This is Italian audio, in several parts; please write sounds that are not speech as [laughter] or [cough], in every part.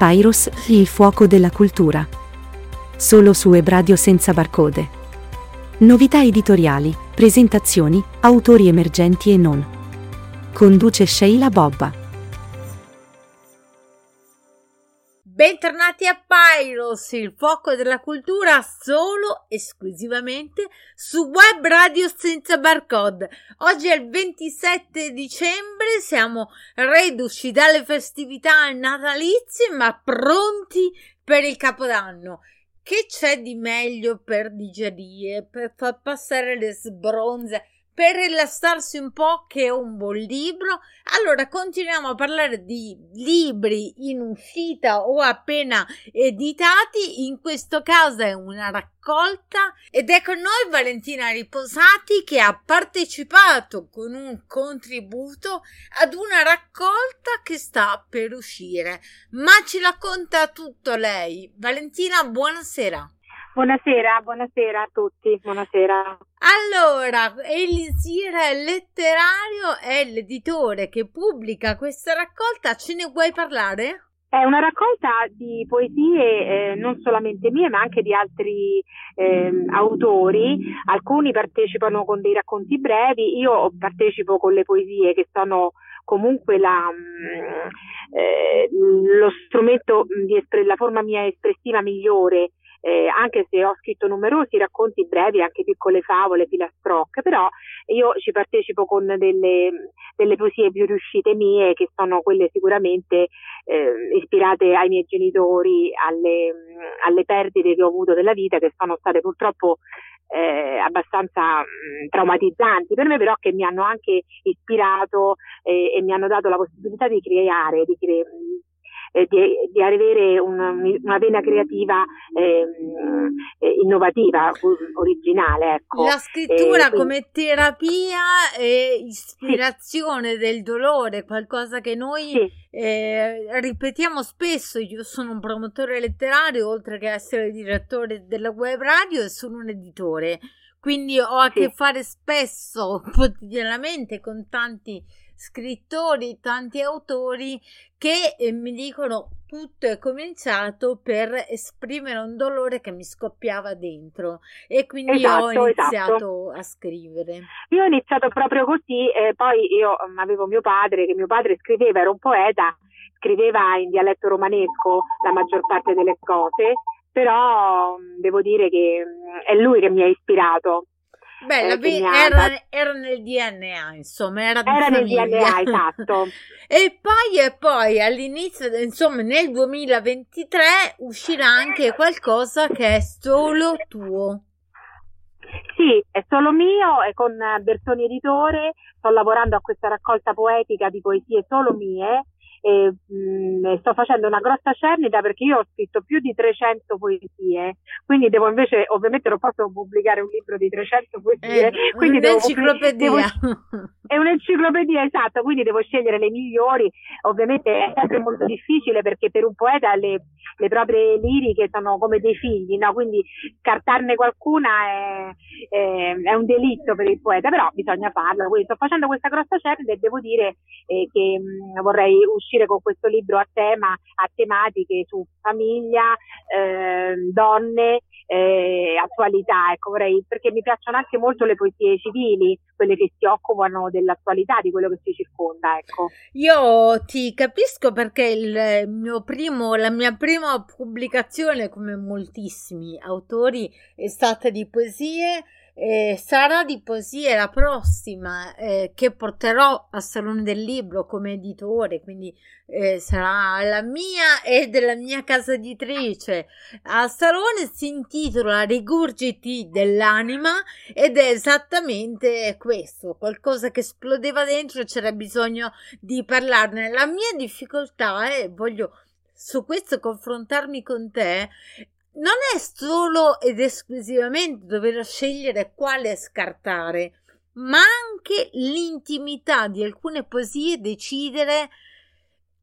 Pyros, il fuoco della cultura. Solo su Ebradio senza barcode. Novità editoriali, presentazioni, autori emergenti e non. Conduce Sheila Bobba. Bentornati a Pyros, il fuoco della cultura solo esclusivamente su web radio senza barcode. Oggi è il 27 dicembre, siamo reduci dalle festività natalizie ma pronti per il capodanno. Che c'è di meglio per digerire, per far passare le sbronze? Per rilassarsi un po' che è un buon libro. Allora continuiamo a parlare di libri in uscita o appena editati, in questo caso è una raccolta ed è con noi Valentina Riposati che ha partecipato con un contributo ad una raccolta che sta per uscire. Ma ci racconta tutto lei. Valentina, buonasera. Buonasera, buonasera a tutti, buonasera. Allora, Elisir Letterario è l'editore che pubblica questa raccolta, ce ne vuoi parlare? È una raccolta di poesie eh, non solamente mie ma anche di altri eh, autori, alcuni partecipano con dei racconti brevi, io partecipo con le poesie che sono comunque la, mm, eh, lo strumento, la forma mia espressiva migliore eh, anche se ho scritto numerosi racconti brevi, anche piccole favole, filastrocche, però io ci partecipo con delle, delle poesie più riuscite mie, che sono quelle sicuramente eh, ispirate ai miei genitori, alle, alle perdite che ho avuto della vita, che sono state purtroppo eh, abbastanza mh, traumatizzanti. Per me, però che mi hanno anche ispirato eh, e mi hanno dato la possibilità di creare, di, cre- eh, di, di, avere una, una vena creativa ehm, eh, innovativa, originale. Ecco. La scrittura eh, come terapia e ispirazione sì. del dolore, qualcosa che noi sì. Eh, ripetiamo spesso. Io sono un promotore letterario, oltre che essere direttore della web radio, e sono un editore. Quindi ho a sì. che fare spesso, [laughs] quotidianamente, con tanti scrittori, tanti autori che eh, mi dicono tutto è cominciato per esprimere un dolore che mi scoppiava dentro e quindi esatto, ho iniziato esatto. a scrivere. Io ho iniziato proprio così, eh, poi io mm, avevo mio padre, che mio padre scriveva, era un poeta, scriveva in dialetto romanesco la maggior parte delle cose, però mm, devo dire che mm, è lui che mi ha ispirato Beh, eh, era, era, nel DNA, insomma, era, era nel DNA, esatto. [laughs] e poi e poi all'inizio, insomma, nel 2023 uscirà anche qualcosa che è solo tuo. Sì, è solo mio, è con Bertoni Editore, sto lavorando a questa raccolta poetica di poesie solo mie e, mh, mm, sto facendo una grossa cernita perché io ho scritto più di 300 poesie, quindi devo invece, ovviamente non posso pubblicare un libro di 300 poesie, eh, quindi un'enciclopedia. Devo, è un'enciclopedia, esatto, quindi devo scegliere le migliori, ovviamente è sempre molto difficile perché per un poeta le, le proprie liriche sono come dei figli, no? quindi scartarne qualcuna è, è, è, un delitto per il poeta, però bisogna farlo, quindi sto facendo questa grossa cernita e devo dire eh, che mh, vorrei uscire con questo libro a tema, a tematiche su famiglia, eh, donne, eh, attualità, ecco, vorrei, perché mi piacciono anche molto le poesie civili, quelle che si occupano dell'attualità, di quello che si circonda, ecco. Io ti capisco perché il mio primo, la mia prima pubblicazione, come moltissimi autori, è stata di poesie eh, sarà di poesia la prossima eh, che porterò al Salone del Libro come editore, quindi eh, sarà la mia e della mia casa editrice. Al Salone si intitola Rigurgiti dell'anima ed è esattamente questo, qualcosa che esplodeva dentro e c'era bisogno di parlarne. La mia difficoltà è, voglio su questo confrontarmi con te, non è solo ed esclusivamente dover scegliere quale scartare, ma anche l'intimità di alcune poesie decidere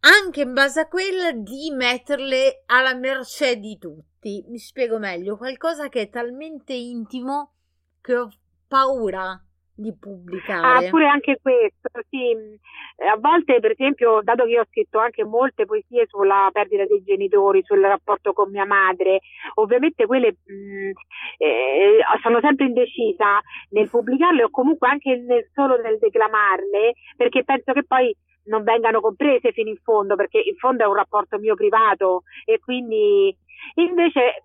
anche in base a quella di metterle alla mercé di tutti. Mi spiego meglio, qualcosa che è talmente intimo che ho paura di pubblicare. Ah, pure anche questo, sì. Eh, a volte, per esempio, dato che io ho scritto anche molte poesie sulla perdita dei genitori, sul rapporto con mia madre, ovviamente quelle mh, mm, eh, sono sempre indecisa nel pubblicarle o comunque anche nel, solo nel declamarle, perché penso che poi non vengano comprese fino in fondo, perché in fondo è un rapporto mio privato e quindi Invece,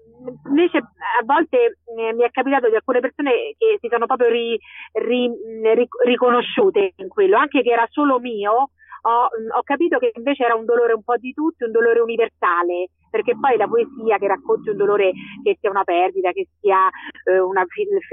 invece a volte eh, mi è capitato di alcune persone che si sono proprio ri, ri, ri, riconosciute in quello, anche che era solo mio, ho, ho, capito che invece era un dolore un po' di tutti, un dolore universale, perché poi la poesia che racconti un dolore che sia una perdita, che sia eh, una,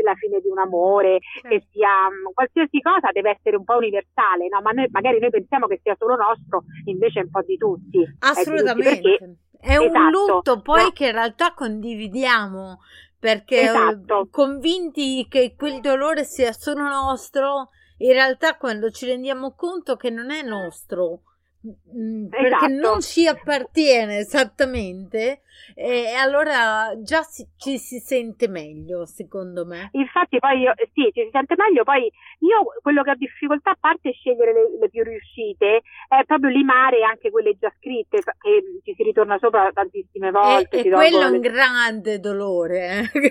la fine di un amore, certo. che sia um, qualsiasi cosa deve essere un po' universale, no? ma noi, magari noi pensiamo che sia solo nostro, invece è un po' di tutti. Assolutamente. È un esatto, lutto poi no? che in realtà condividiamo perché esatto. convinti che quel dolore sia solo nostro, in realtà quando ci rendiamo conto che non è nostro, perché esatto. non ci appartiene esattamente e allora già si, ci si sente meglio secondo me. Infatti poi io, sì ci si sente meglio poi io quello che ho difficoltà a parte scegliere le, le più riuscite è proprio limare anche quelle già scritte che ci si ritorna sopra tantissime volte e, e quello è un le... grande dolore eh,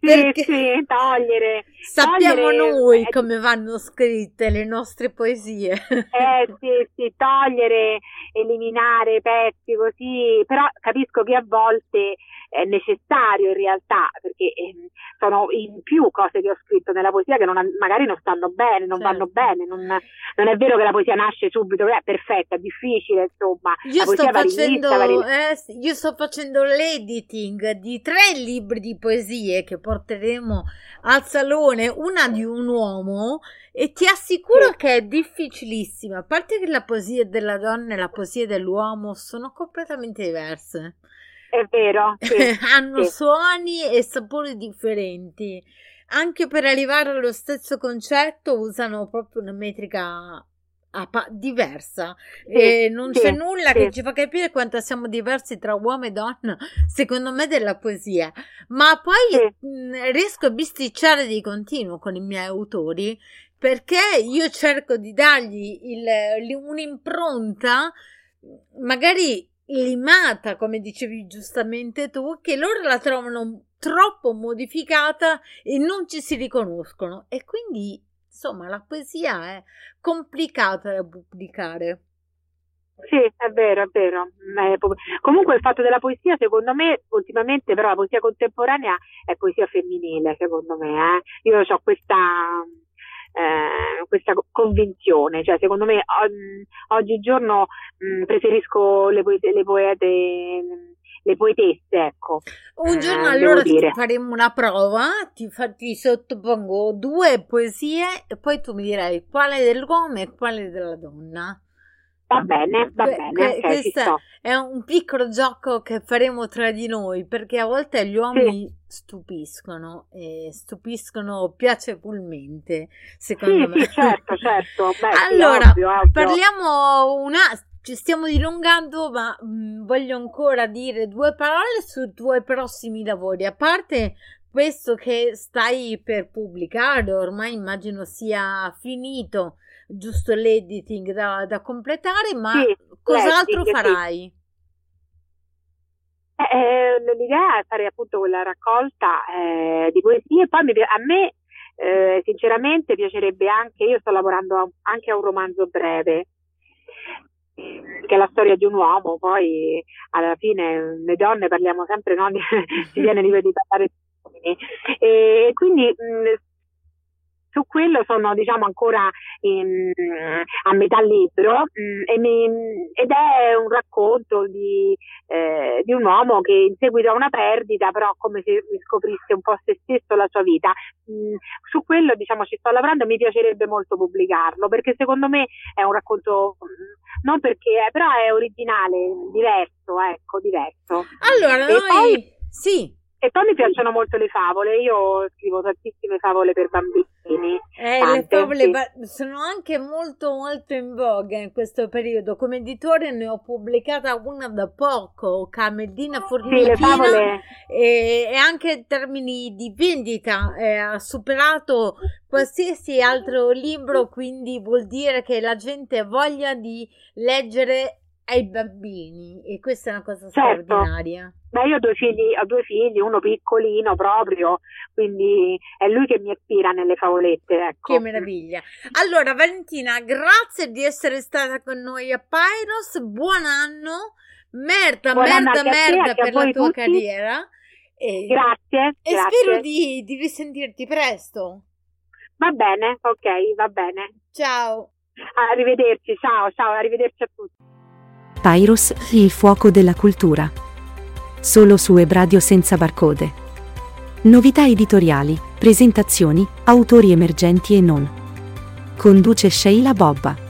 eh [laughs] sì, sì togliere sappiamo togliere, noi eh, come vanno scritte le nostre poesie. Eh sì sì togliere togliere, eliminare pezzi così, però capisco che a volte è necessario in realtà, perché eh, sono in più cose che ho scritto nella poesia che non, magari non stanno bene, non certo. vanno bene, non, non, è vero che la poesia nasce subito, è perfetta, è difficile, insomma. Io, sto facendo, eh, io sto facendo l'editing di tre libri di poesie che porteremo al salone, una di un uomo e ti assicuro sì. che è difficilissima, a parte che la poesia della donna e la poesia dell'uomo sono completamente diverse. È vero. Sì, [laughs] Hanno sì. suoni e sapori differenti. Anche per arrivare allo stesso concetto usano proprio una metrica diversa sì, e non sì, c'è nulla sì. che ci fa capire quanto siamo diversi tra uomo e donna secondo me della poesia ma poi mh, riesco a bisticciare di continuo con i miei autori perché io cerco di dargli il, un'impronta magari limata, come dicevi giustamente tu, che loro la trovano troppo modificata e non ci si riconoscono. E quindi, insomma, la poesia è complicata da pubblicare. Sì, è vero, è vero. Comunque il fatto della poesia, secondo me, ultimamente però la poesia contemporanea è poesia femminile, secondo me. Eh? Io ho questa eh, questa convinzione, cioè secondo me oggigiorno mh, preferisco le, poete, le poete le poetesse, ecco. Un giorno eh, allora faremo una prova, ti, fa, ti, sottopongo due poesie e poi tu mi direi quale dell'uomo e quale della donna. Va bene, va que- bene. Que- okay, questo è un piccolo gioco che faremo tra di noi perché a volte gli uomini sì. stupiscono e stupiscono piacevolmente, secondo sì, me. Sì, certo, certo. Beh, allora, ovvio, ovvio. parliamo una ci stiamo dilungando, ma mh, mm, voglio ancora dire due parole sui tuoi prossimi lavori. A parte questo che stai per pubblicare, ormai immagino sia finito giusto l'editing da, da completare, ma sì, cos'altro farai? Sì. Eh, eh, l'idea è fare appunto quella raccolta eh, di poesie, poi mi, a me eh, sinceramente piacerebbe anche, io sto lavorando a, anche a un romanzo breve, che è la storia di un uomo, poi alla fine le donne parliamo sempre, no? [laughs] si viene di, di parlare di uomini, e quindi mh, su quello sono diciamo ancora in, a metà libro mh, mi, ed è un racconto di, eh, di, un uomo che in seguito a una perdita però come se riscoprisse un po' se stesso la sua vita mh, su quello diciamo ci sto lavorando e mi piacerebbe molto pubblicarlo perché secondo me è un racconto non perché è, però è originale diverso ecco diverso. Allora e noi poi, sì E poi mi piacciono molto le favole, io scrivo tantissime favole per bambini. Eh, Tante, le favole sì. ba- sono anche molto molto in voga in questo periodo. Come editore ne ho pubblicata una da poco, Camellina Sì, le Formichina, favole, e, e anche in termini di vendita eh, ha superato qualsiasi altro libro, quindi vuol dire che la gente ha voglia di leggere ai bambini e questa è una cosa Certo. straordinaria. Beh, io ho due figli, ho due figli, uno piccolino proprio, quindi è lui che mi ispira nelle favolette, ecco. Che meraviglia. Allora, Valentina, grazie di essere stata con noi a Pyros. Buon anno. Merda, Buon anno merda, anche a te, merda a per la tua tutti. carriera. E, Grazie, e grazie. spero di, di risentirti presto. Va bene, ok, va bene. Ciao. Arrivederci, ciao, ciao, arrivederci a tutti. Pyros, il fuoco della cultura. Solo su Ebradio senza barcode. Novità editoriali, presentazioni, autori emergenti e non. Conduce Sheila Bobba.